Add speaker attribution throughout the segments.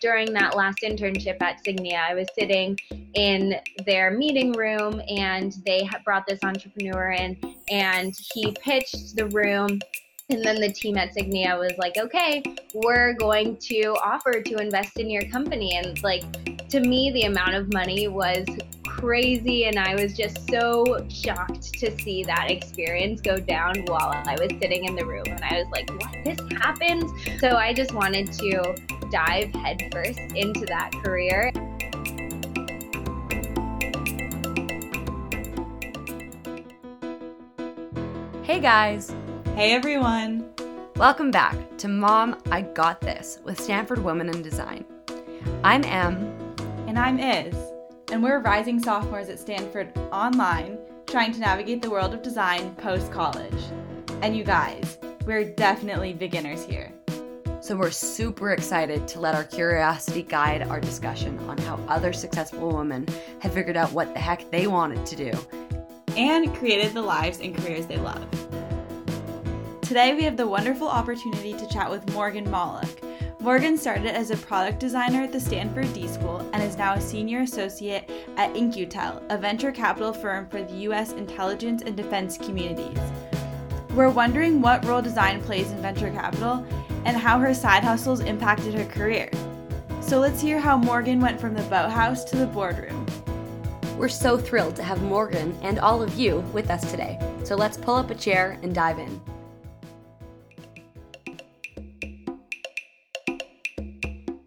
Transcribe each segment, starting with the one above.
Speaker 1: during that last internship at Signia, I was sitting in their meeting room and they brought this entrepreneur in and he pitched the room and then the team at Signia was like, okay, we're going to offer to invest in your company. And like, to me, the amount of money was crazy. And I was just so shocked to see that experience go down while I was sitting in the room. And I was like, what? This happens? So I just wanted to dive headfirst into that career.
Speaker 2: Hey guys!
Speaker 3: Hey everyone!
Speaker 2: Welcome back to Mom, I Got This with Stanford Women in Design. I'm Em.
Speaker 3: And I'm Iz. And we're rising sophomores at Stanford online trying to navigate the world of design post college. And you guys, we're definitely beginners here.
Speaker 2: So we're super excited to let our curiosity guide our discussion on how other successful women have figured out what the heck they wanted to do
Speaker 3: and created the lives and careers they love. Today, we have the wonderful opportunity to chat with Morgan Mollick. Morgan started as a product designer at the Stanford D School and is now a senior associate at In-Q-Tel, a venture capital firm for the U.S. intelligence and defense communities. We're wondering what role design plays in venture capital and how her side hustles impacted her career. So let's hear how Morgan went from the boathouse to the boardroom.
Speaker 2: We're so thrilled to have Morgan and all of you with us today. So let's pull up a chair and dive in.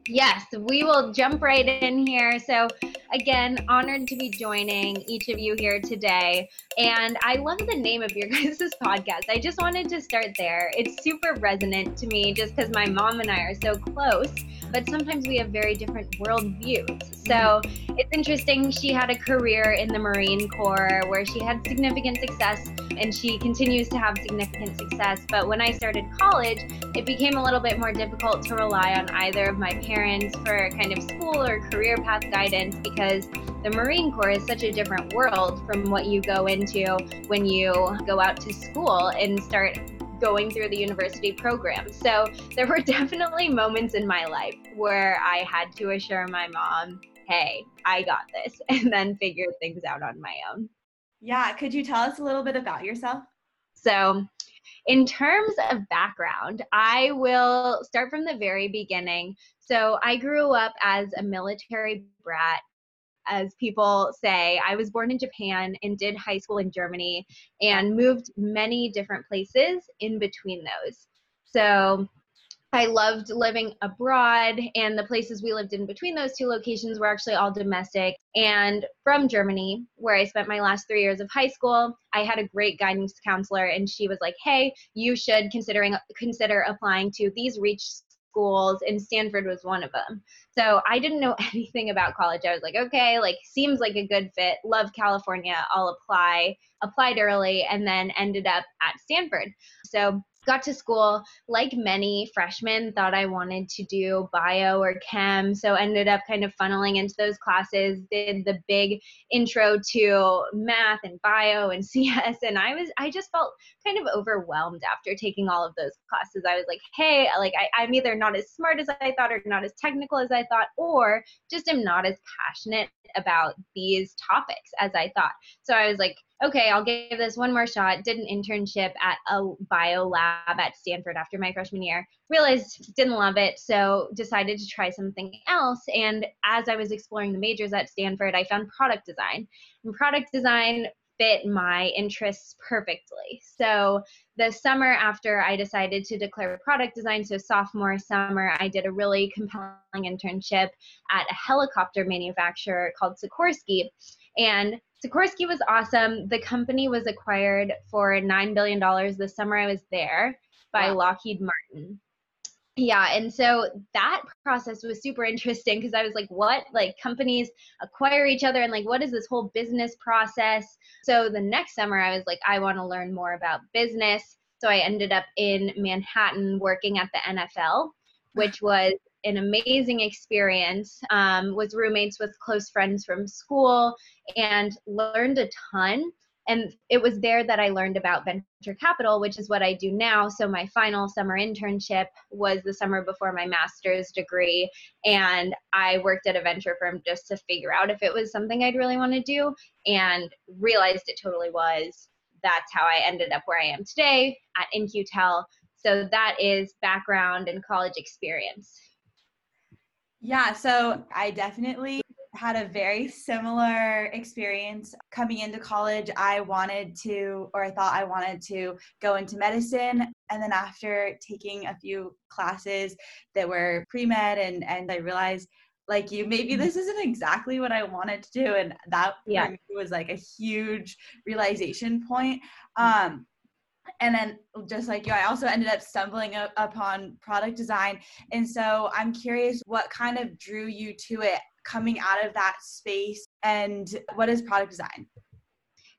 Speaker 1: Yes, we will jump right in here. So, again, honored to be joining each of you here today. And I love the name of your guys' podcast. I just wanted to start there. It's super resonant to me just because my mom and I are so close, but sometimes we have very different worldviews. So, it's interesting. She had a career in the Marine Corps where she had significant success and she continues to have significant success. But when I started college, it became a little bit more difficult to rely on either of my parents for kind of school or career path guidance because the Marine Corps is such a different world from what you go into when you go out to school and start going through the university program. So there were definitely moments in my life where I had to assure my mom, hey, I got this, and then figure things out on my own.
Speaker 3: Yeah, could you tell us a little bit about yourself?
Speaker 1: So, in terms of background, I will start from the very beginning. So, I grew up as a military brat. As people say, I was born in Japan and did high school in Germany and moved many different places in between those. So, I loved living abroad, and the places we lived in between those two locations were actually all domestic. And from Germany, where I spent my last three years of high school, I had a great guidance counselor, and she was like, "Hey, you should considering consider applying to these reach schools, and Stanford was one of them." So I didn't know anything about college. I was like, "Okay, like seems like a good fit. Love California. I'll apply." Applied early, and then ended up at Stanford. So got to school like many freshmen thought i wanted to do bio or chem so ended up kind of funneling into those classes did the big intro to math and bio and cs and i was i just felt kind of overwhelmed after taking all of those classes. I was like hey like I, i'm either not as smart as i thought or not as technical as i thought or just am not as passionate about these topics as i thought. So i was like okay, I'll give this one more shot. Did an internship at a bio lab at Stanford after my freshman year. Realized didn't love it, so decided to try something else. And as I was exploring the majors at Stanford, I found product design. And product design fit my interests perfectly. So the summer after I decided to declare product design, so sophomore summer, I did a really compelling internship at a helicopter manufacturer called Sikorsky. And Sikorsky was awesome. The company was acquired for $9 billion the summer I was there by wow. Lockheed Martin. Yeah, and so that process was super interesting because I was like, what? Like companies acquire each other and like what is this whole business process? So the next summer I was like, I want to learn more about business. So I ended up in Manhattan working at the NFL, which was an amazing experience. Um, was roommates with close friends from school and learned a ton. and it was there that I learned about venture capital, which is what I do now. So my final summer internship was the summer before my master's degree, and I worked at a venture firm just to figure out if it was something I'd really want to do, and realized it totally was. That's how I ended up where I am today at In-Q-Tel. So that is background and college experience.
Speaker 3: Yeah, so I definitely had a very similar experience coming into college. I wanted to, or I thought I wanted to go into medicine. And then after taking a few classes that were pre med, and, and I realized, like you, maybe this isn't exactly what I wanted to do. And that yeah. was like a huge realization point. Um, and then just like you i also ended up stumbling up upon product design. And so i'm curious what kind of drew you to it coming out of that space and what is product design?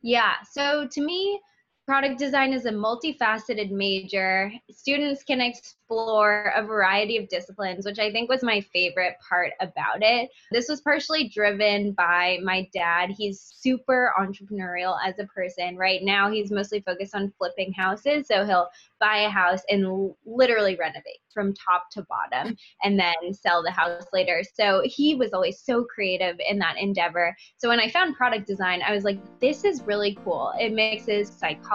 Speaker 1: Yeah so to me product design is a multifaceted major students can explore a variety of disciplines, which I think was my favorite part about it. This was partially driven by my dad. He's super entrepreneurial as a person. Right now, he's mostly focused on flipping houses. So he'll buy a house and literally renovate from top to bottom and then sell the house later. So he was always so creative in that endeavor. So when I found product design, I was like, this is really cool. It mixes psychology,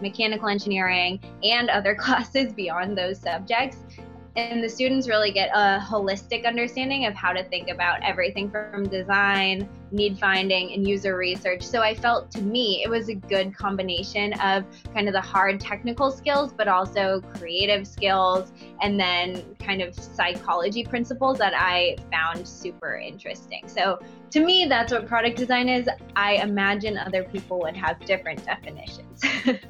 Speaker 1: mechanical engineering, and other classes beyond those subjects and the students really get a holistic understanding of how to think about everything from design, need finding, and user research. So I felt to me it was a good combination of kind of the hard technical skills, but also creative skills, and then kind of psychology principles that I found super interesting. So to me, that's what product design is. I imagine other people would have different definitions.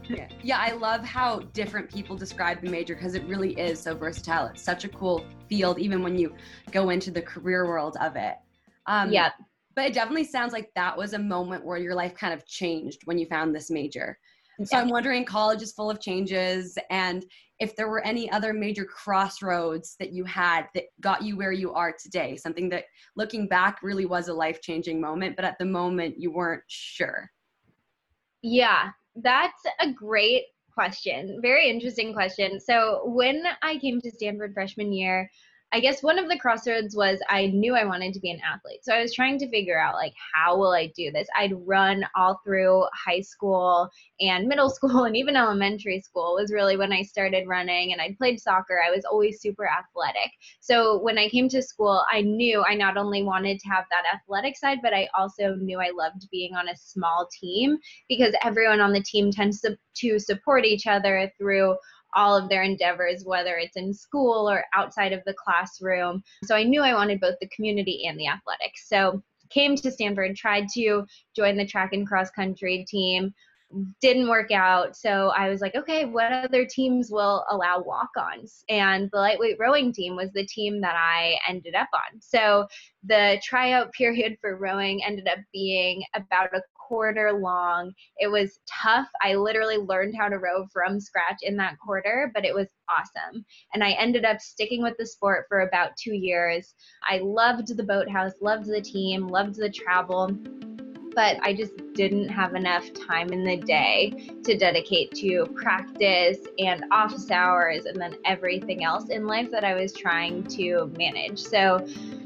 Speaker 2: Yeah. yeah, I love how different people describe the major because it really is so versatile. It's such a cool field, even when you go into the career world of it.
Speaker 1: Um, yeah.
Speaker 2: But it definitely sounds like that was a moment where your life kind of changed when you found this major. And so yeah. I'm wondering, college is full of changes, and if there were any other major crossroads that you had that got you where you are today, something that looking back really was a life changing moment, but at the moment you weren't sure.
Speaker 1: Yeah, that's a great question. Very interesting question. So, when I came to Stanford freshman year, I guess one of the crossroads was I knew I wanted to be an athlete. So I was trying to figure out like how will I do this? I'd run all through high school and middle school and even elementary school was really when I started running and I played soccer. I was always super athletic. So when I came to school, I knew I not only wanted to have that athletic side, but I also knew I loved being on a small team because everyone on the team tends to, to support each other through all of their endeavors, whether it's in school or outside of the classroom. So I knew I wanted both the community and the athletics. So came to Stanford, tried to join the track and cross country team, didn't work out. So I was like, okay, what other teams will allow walk ons? And the lightweight rowing team was the team that I ended up on. So the tryout period for rowing ended up being about a quarter long. It was tough. I literally learned how to row from scratch in that quarter, but it was awesome. And I ended up sticking with the sport for about two years. I loved the boathouse, loved the team, loved the travel but I just didn't have enough time in the day to dedicate to practice and office hours and then everything else in life that I was trying to manage. So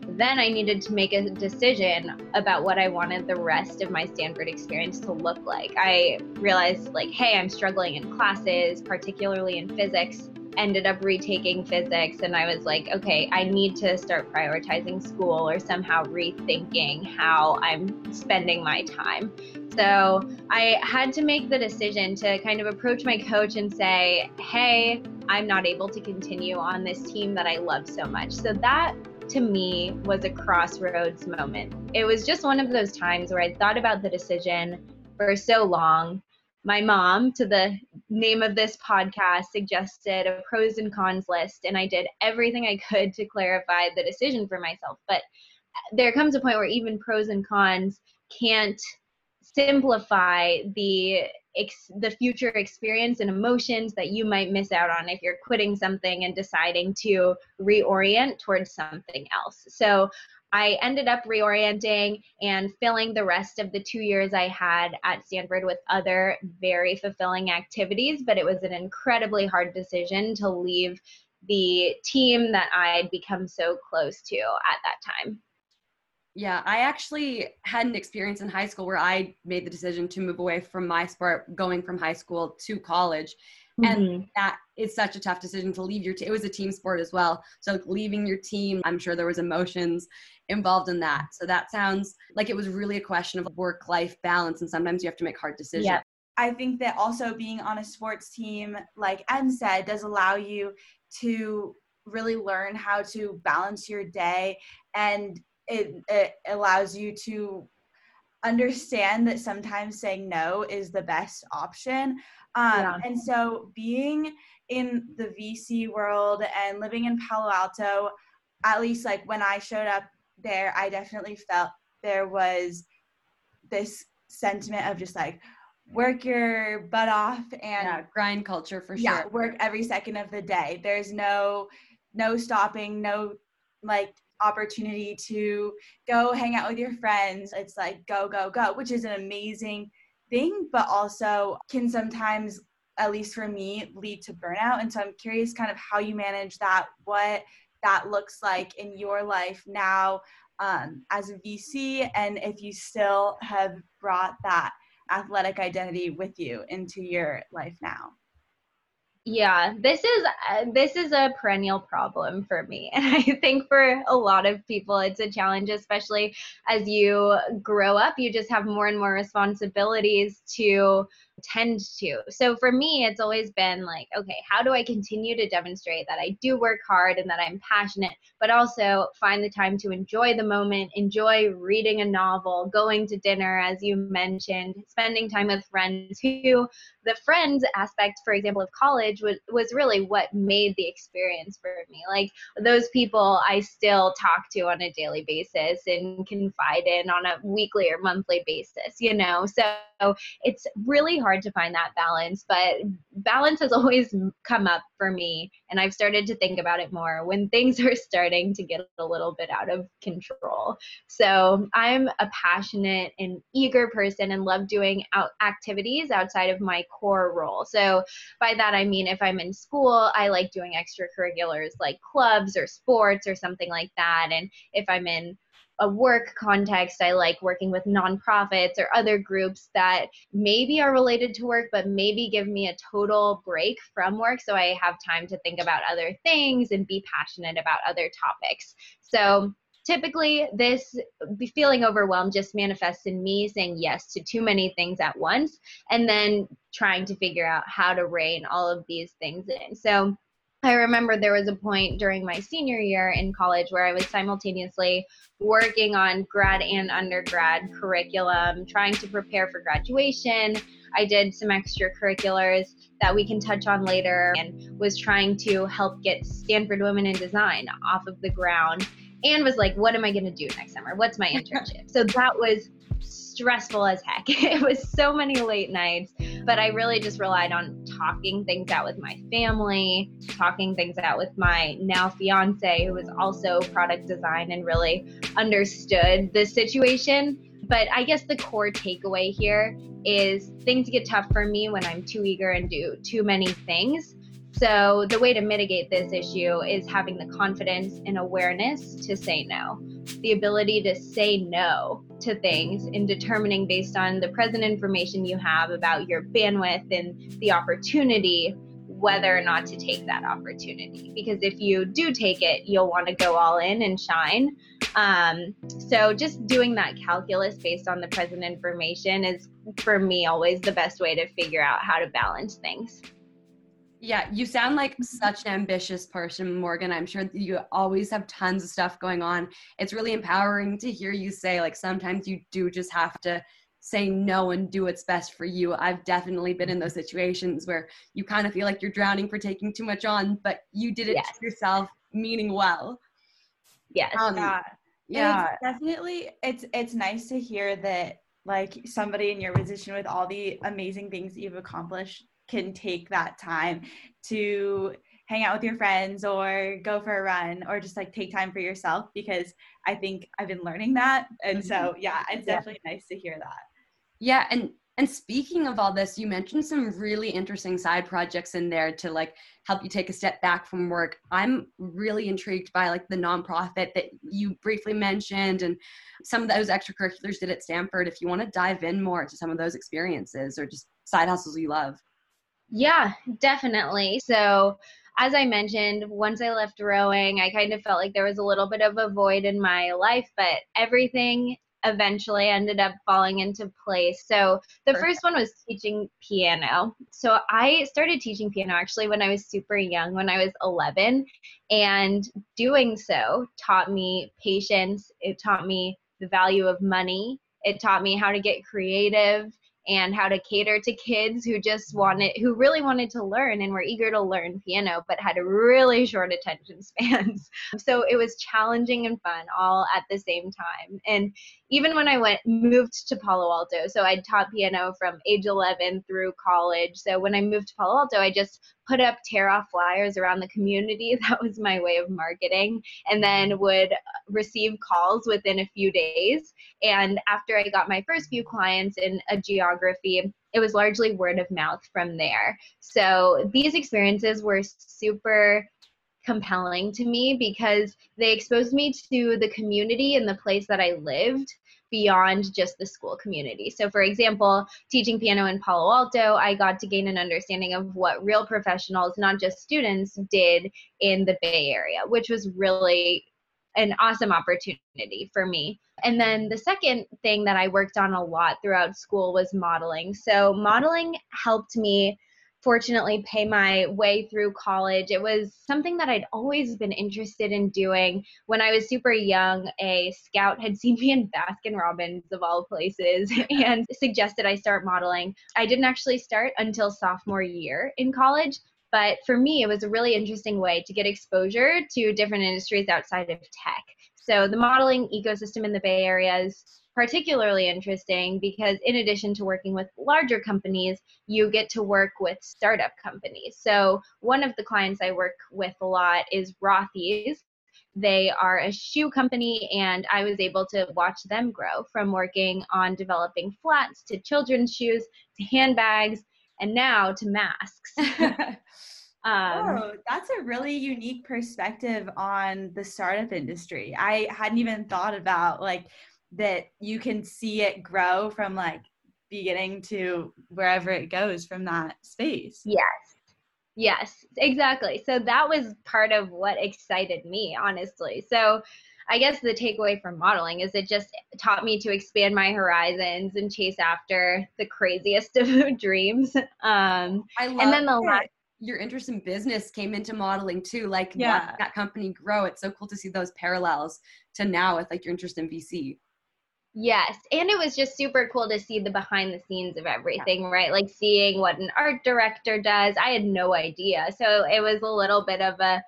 Speaker 1: then I needed to make a decision about what I wanted the rest of my Stanford experience to look like. I realized, like, hey, I'm struggling in classes, particularly in physics ended up retaking physics and I was like, okay, I need to start prioritizing school or somehow rethinking how I'm spending my time. So I had to make the decision to kind of approach my coach and say, hey, I'm not able to continue on this team that I love so much. So that to me was a crossroads moment. It was just one of those times where I thought about the decision for so long my mom to the name of this podcast suggested a pros and cons list and i did everything i could to clarify the decision for myself but uh, there comes a point where even pros and cons can't simplify the ex- the future experience and emotions that you might miss out on if you're quitting something and deciding to reorient towards something else. So I ended up reorienting and filling the rest of the two years I had at Stanford with other very fulfilling activities, but it was an incredibly hard decision to leave the team that I'd become so close to at that time.
Speaker 2: Yeah, I actually had an experience in high school where I made the decision to move away from my sport going from high school to college. Mm-hmm. And that is such a tough decision to leave your team. It was a team sport as well. So leaving your team, I'm sure there was emotions involved in that. So that sounds like it was really a question of work life balance and sometimes you have to make hard decisions. Yeah.
Speaker 3: I think that also being on a sports team, like Em said, does allow you to really learn how to balance your day and it, it allows you to understand that sometimes saying no is the best option. Um, yeah. And so, being in the VC world and living in Palo Alto, at least like when I showed up there, I definitely felt there was this sentiment of just like, work your butt off and yeah,
Speaker 2: grind culture for sure.
Speaker 3: Yeah, work every second of the day. There's no no stopping, no like opportunity to go hang out with your friends. It's like go, go, go, which is an amazing thing, but also can sometimes, at least for me, lead to burnout. And so I'm curious kind of how you manage that, what that looks like in your life now um, as a VC, and if you still have brought that athletic identity with you into your life now
Speaker 1: yeah this is uh, this is a perennial problem for me and i think for a lot of people it's a challenge especially as you grow up you just have more and more responsibilities to tend to. So for me, it's always been like, okay, how do I continue to demonstrate that I do work hard and that I'm passionate, but also find the time to enjoy the moment, enjoy reading a novel, going to dinner, as you mentioned, spending time with friends who the friends aspect, for example, of college was, was really what made the experience for me. Like those people I still talk to on a daily basis and confide in on a weekly or monthly basis, you know? So it's really hard to find that balance, but balance has always come up for me. And I've started to think about it more when things are starting to get a little bit out of control. So I'm a passionate and eager person and love doing out activities outside of my core role. So by that, I mean, if I'm in school, I like doing extracurriculars like clubs or sports or something like that. And if I'm in a work context, I like working with nonprofits or other groups that maybe are related to work, but maybe give me a total break from work so I have time to think about other things and be passionate about other topics. So typically this feeling overwhelmed just manifests in me saying yes to too many things at once and then trying to figure out how to rein all of these things in. So I remember there was a point during my senior year in college where I was simultaneously working on grad and undergrad curriculum, trying to prepare for graduation. I did some extracurriculars that we can touch on later and was trying to help get Stanford Women in Design off of the ground and was like, what am I going to do next summer? What's my internship? so that was stressful as heck. It was so many late nights, but I really just relied on talking things out with my family, talking things out with my now fiance, who was also product design and really understood the situation. But I guess the core takeaway here is things get tough for me when I'm too eager and do too many things. So, the way to mitigate this issue is having the confidence and awareness to say no. The ability to say no to things in determining based on the present information you have about your bandwidth and the opportunity whether or not to take that opportunity. Because if you do take it, you'll want to go all in and shine. Um, so just doing that calculus based on the present information is, for me, always the best way to figure out how to balance things.
Speaker 2: Yeah, you sound like such an ambitious person, Morgan. I'm sure you always have tons of stuff going on. It's really empowering to hear you say, like, sometimes you do just have to say no and do what's best for you. I've definitely been in those situations where you kind of feel like you're drowning for taking too much on, but you did it yes. yourself, meaning well.
Speaker 1: Yes. Um,
Speaker 3: yeah. Yeah. It's definitely it's it's nice to hear that like somebody in your position with all the amazing things that you've accomplished can take that time to hang out with your friends or go for a run or just like take time for yourself because I think I've been learning that. And so, mm-hmm. yeah, it's definitely yeah. nice to hear that.
Speaker 2: Yeah. And and speaking of all this, you mentioned some really interesting side projects in there to like help you take a step back from work. I'm really intrigued by like the nonprofit that you briefly mentioned and some of those extracurriculars did at Stanford. If you want to dive in more to some of those experiences or just side hustles you love.
Speaker 1: Yeah, definitely. So as I mentioned, once I left rowing, I kind of felt like there was a little bit of a void in my life, but everything eventually ended up falling into place. So the Perfect. first one was teaching piano. So I started teaching piano actually when I was super young, when I was 11, and doing so taught me patience. It taught me the value of money. It taught me how to get creative and how to cater to kids who just wanted who really wanted to learn and were eager to learn piano but had really short attention spans. So it was challenging and fun all at the same time. And even when i went moved to palo alto so i taught piano from age 11 through college. So when i moved to palo alto i just put up tear off flyers around the community. That was my way of marketing. And then would uh, receive calls within a few days. And after I got my first few clients in a geography, it was largely word of mouth from there. So these experiences were super compelling to me because they exposed me to the community and the place that I lived beyond just the school community. So, for example, teaching piano in Palo Alto, I got to gain an understanding of what real professionals, not just students, did in the Bay Area, which was really an awesome opportunity for me. And then the second thing that I worked on a lot throughout school was modeling. So, modeling helped me fortunately pay my way through college. It was something that I'd always been interested in doing. When I was super young, a scout had seen me in Baskin Robbins, of all places, and suggested I start modeling. I didn't actually start until sophomore year in college. But for me, it was a really interesting way to get exposure to different industries outside of tech. So the modeling ecosystem in the Bay Area is particularly interesting because in addition to working with larger companies, you get to work with startup companies. So one of the clients I work with a lot is Rothy's. They are a shoe company, and I was able to watch them grow from working on developing flats to children's shoes to handbags and now to masks.
Speaker 3: Um, oh, that's a really unique perspective on the startup industry. I hadn't even thought about like that you can see it grow from like beginning to wherever it goes from that space.
Speaker 1: Yes. Yes, exactly. So that was part of what excited me, honestly. So I guess the takeaway from modeling is it just taught me to expand my horizons and chase after the craziest of dreams. Um,
Speaker 2: I love and then the last your interest in business came into modeling too. Like yeah. that company grow. It's so cool to see those parallels to now with like your interest in VC.
Speaker 1: Yes. And it was just super cool to see the behind the scenes of everything, yeah. right? Like seeing what an art director does. I had no idea. So it was a little bit of a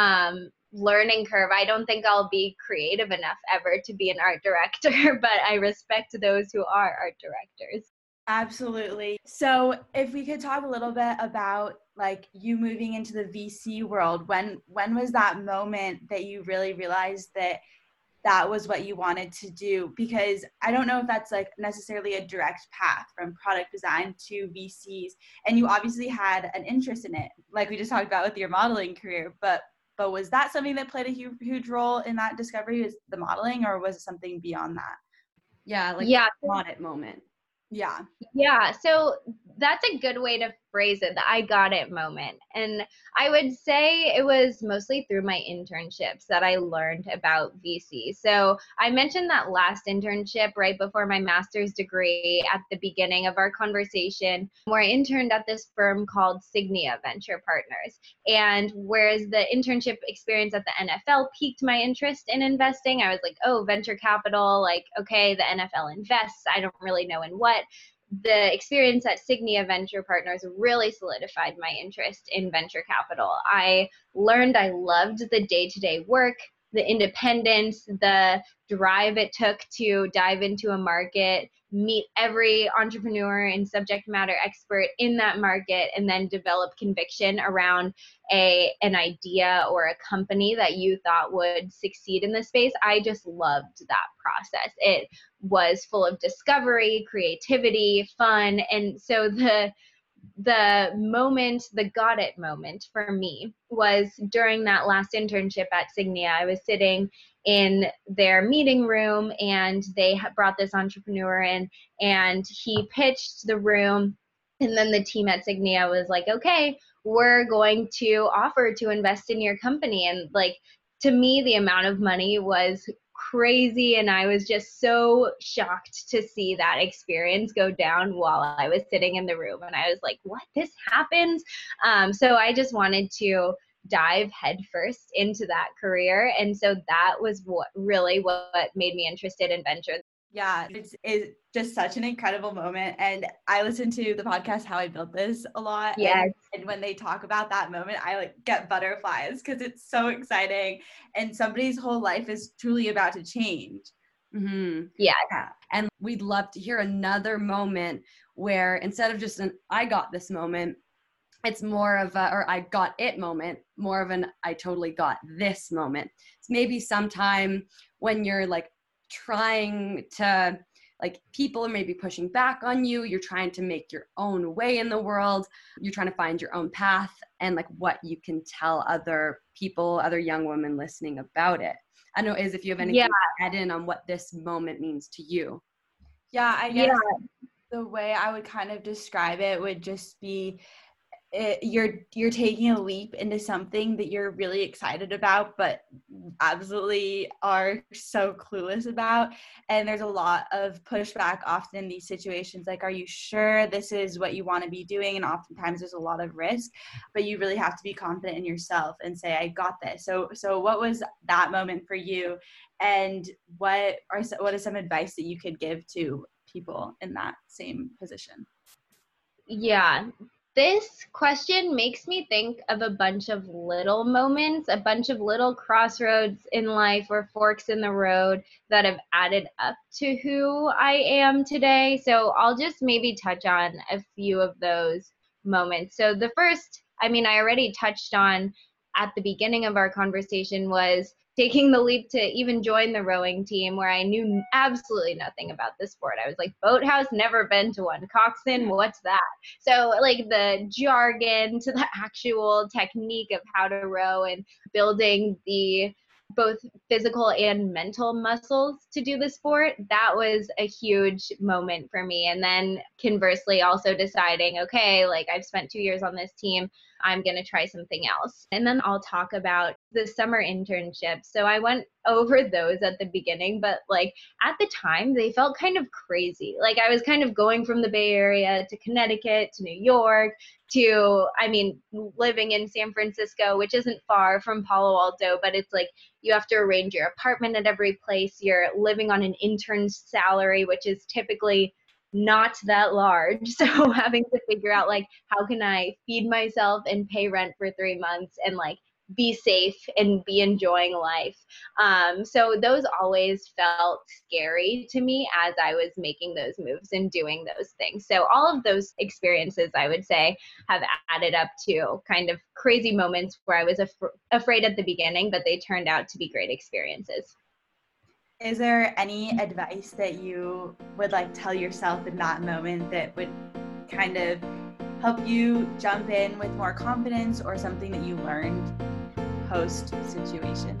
Speaker 1: um, learning curve. I don't think I'll be creative enough ever to be an art director, but I respect those who are art directors.
Speaker 3: Absolutely. So, if we could talk a little bit about like you moving into the VC world, when when was that moment that you really realized that that was what you wanted to do because i don't know if that's like necessarily a direct path from product design to vcs and you obviously had an interest in it like we just talked about with your modeling career but but was that something that played a huge, huge role in that discovery is the modeling or was it something beyond that?
Speaker 2: Yeah like yeah. audit moment.
Speaker 3: Yeah.
Speaker 1: Yeah so that's a good way to phrase it the I got it moment. And I would say it was mostly through my internships that I learned about VC. So I mentioned that last internship right before my master's degree at the beginning of our conversation, where I interned at this firm called Signia Venture Partners. And whereas the internship experience at the NFL piqued my interest in investing, I was like, oh, venture capital, like, okay, the NFL invests. I don't really know in what the experience at Signia Venture Partners really solidified my interest in venture capital. I learned I loved the day to day work. The independence, the drive it took to dive into a market, meet every entrepreneur and subject matter expert in that market and then develop conviction around a an idea or a company that you thought would succeed in the space i just loved that process. It was full of discovery creativity fun and so the the moment, the got it moment for me was during that last internship at Signia. I was sitting in their meeting room and they brought this entrepreneur in and he pitched the room. And then the team at Signia was like, okay, we're going to offer to invest in your company. And like, to me, the amount of money was crazy and I was just so shocked to see that experience go down while I was sitting in the room and I was like what? This happens? Um, so I just wanted to dive headfirst into that career and so that was what really what made me interested in venture
Speaker 3: yeah, it's, it's just such an incredible moment. And I listen to the podcast How I Built This a lot.
Speaker 1: Yes.
Speaker 3: And, and when they talk about that moment, I like get butterflies because it's so exciting. And somebody's whole life is truly about to change.
Speaker 1: Mm-hmm. Yeah.
Speaker 2: yeah. And we'd love to hear another moment where instead of just an I got this moment, it's more of a, or I got it moment, more of an I totally got this moment. It's maybe sometime when you're like trying to like people are maybe pushing back on you you're trying to make your own way in the world you're trying to find your own path and like what you can tell other people other young women listening about it i don't know is if you have anything yeah. to add in on what this moment means to you
Speaker 3: yeah i guess yeah. the way i would kind of describe it would just be it, you're you're taking a leap into something that you're really excited about but absolutely are so clueless about and there's a lot of pushback often in these situations like are you sure this is what you want to be doing? And oftentimes there's a lot of risk but you really have to be confident in yourself and say i got this. So so what was that moment for you? And what are what is some advice that you could give to people in that same position?
Speaker 1: Yeah this question makes me think of a bunch of little moments, a bunch of little crossroads in life or forks in the road that have added up to who I am today. So I'll just maybe touch on a few of those moments. So the first, I mean, I already touched on at the beginning of our conversation was taking the leap to even join the rowing team where I knew absolutely nothing about the sport. I was like, boathouse, never been to one. Coxswain, what's that? So, like the jargon to the actual technique of how to row and building the both physical and mental muscles to do the sport that was a huge moment for me and then conversely also deciding okay like i've spent two years on this team i'm going to try something else and then i'll talk about the summer internships so i went over those at the beginning but like at the time they felt kind of crazy. Like i was kind of going from the bay area to connecticut to new york to i mean living in san francisco which isn't far from palo alto but it's like you have to arrange your apartment at every place. You're living on an intern's salary which is typically not that large. So having to figure out like how can i feed myself and pay rent for three months and like be safe and be enjoying life. Um, so those always felt scary to me as I was making those moves and doing those things. So all of those experiences, I would say, have added up to kind of crazy moments where I was af- afraid at the beginning, but they turned out to be great experiences.
Speaker 3: Is there any advice that you would like tell yourself in that moment that would kind of help you jump in with more confidence or something that you learned post situation?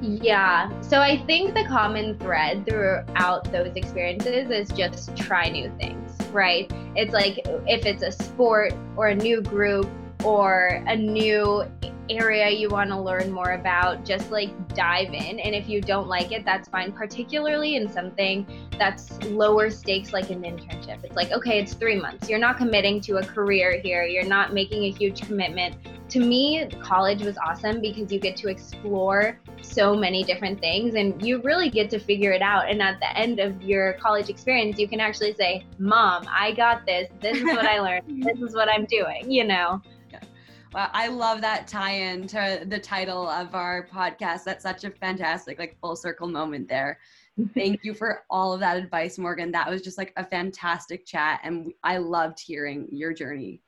Speaker 1: Yeah. So I think the common thread throughout those experiences is just try new things, right? It's like if it's a sport or a new group or a new area you want to learn more about, just like dive in. And if you don't like it, that's fine, particularly in something that's lower stakes like an internship. It's like, okay, it's three months. You're not committing to a career here, you're not making a huge commitment. To me, college was awesome because you get to explore so many different things and you really get to figure it out. And at the end of your college experience, you can actually say, Mom, I got this. This is what I learned. This is what I'm doing, you know?
Speaker 2: I love that tie-in to the title of our podcast. That's such a fantastic, like full circle moment there. Thank you for all of that advice, Morgan. That was just like a fantastic chat, and I loved hearing your journey.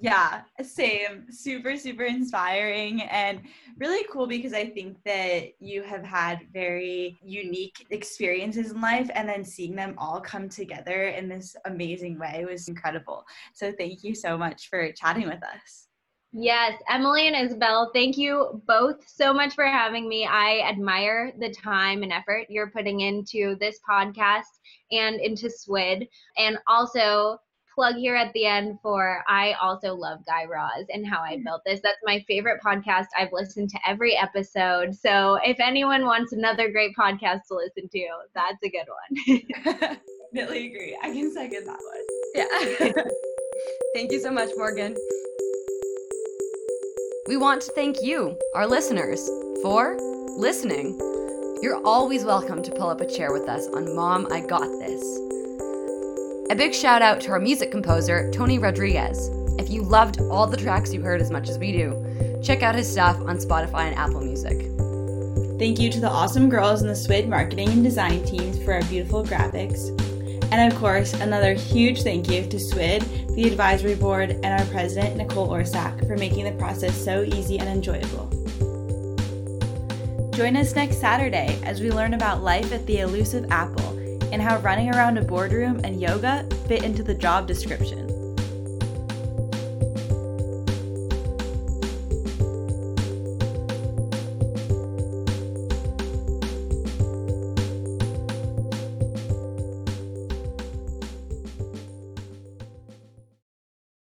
Speaker 3: Yeah, same. Super, super inspiring and really cool because I think that you have had very unique experiences in life and then seeing them all come together in this amazing way was incredible. So thank you so much for chatting with us.
Speaker 1: Yes, Emily and Isabel, thank you both so much for having me. I admire the time and effort you're putting into this podcast and into SWID. And also, plug here at the end for I also love Guy Raz and how I mm. built this. That's my favorite podcast. I've listened to every episode. So if anyone wants another great podcast to listen to, that's a good one.
Speaker 3: Definitely agree. I can second that one.
Speaker 2: Yeah. Thank you so much, Morgan. We want to thank you, our listeners, for listening. You're always welcome to pull up a chair with us on Mom, I Got This. A big shout out to our music composer, Tony Rodriguez. If you loved all the tracks you heard as much as we do, check out his stuff on Spotify and Apple Music.
Speaker 3: Thank you to the awesome girls in the SWID marketing and design teams for our beautiful graphics. And of course, another huge thank you to SWID, the advisory board, and our president, Nicole Orsak, for making the process so easy and enjoyable. Join us next Saturday as we learn about life at the elusive Apple and how running around a boardroom and yoga fit into the job description.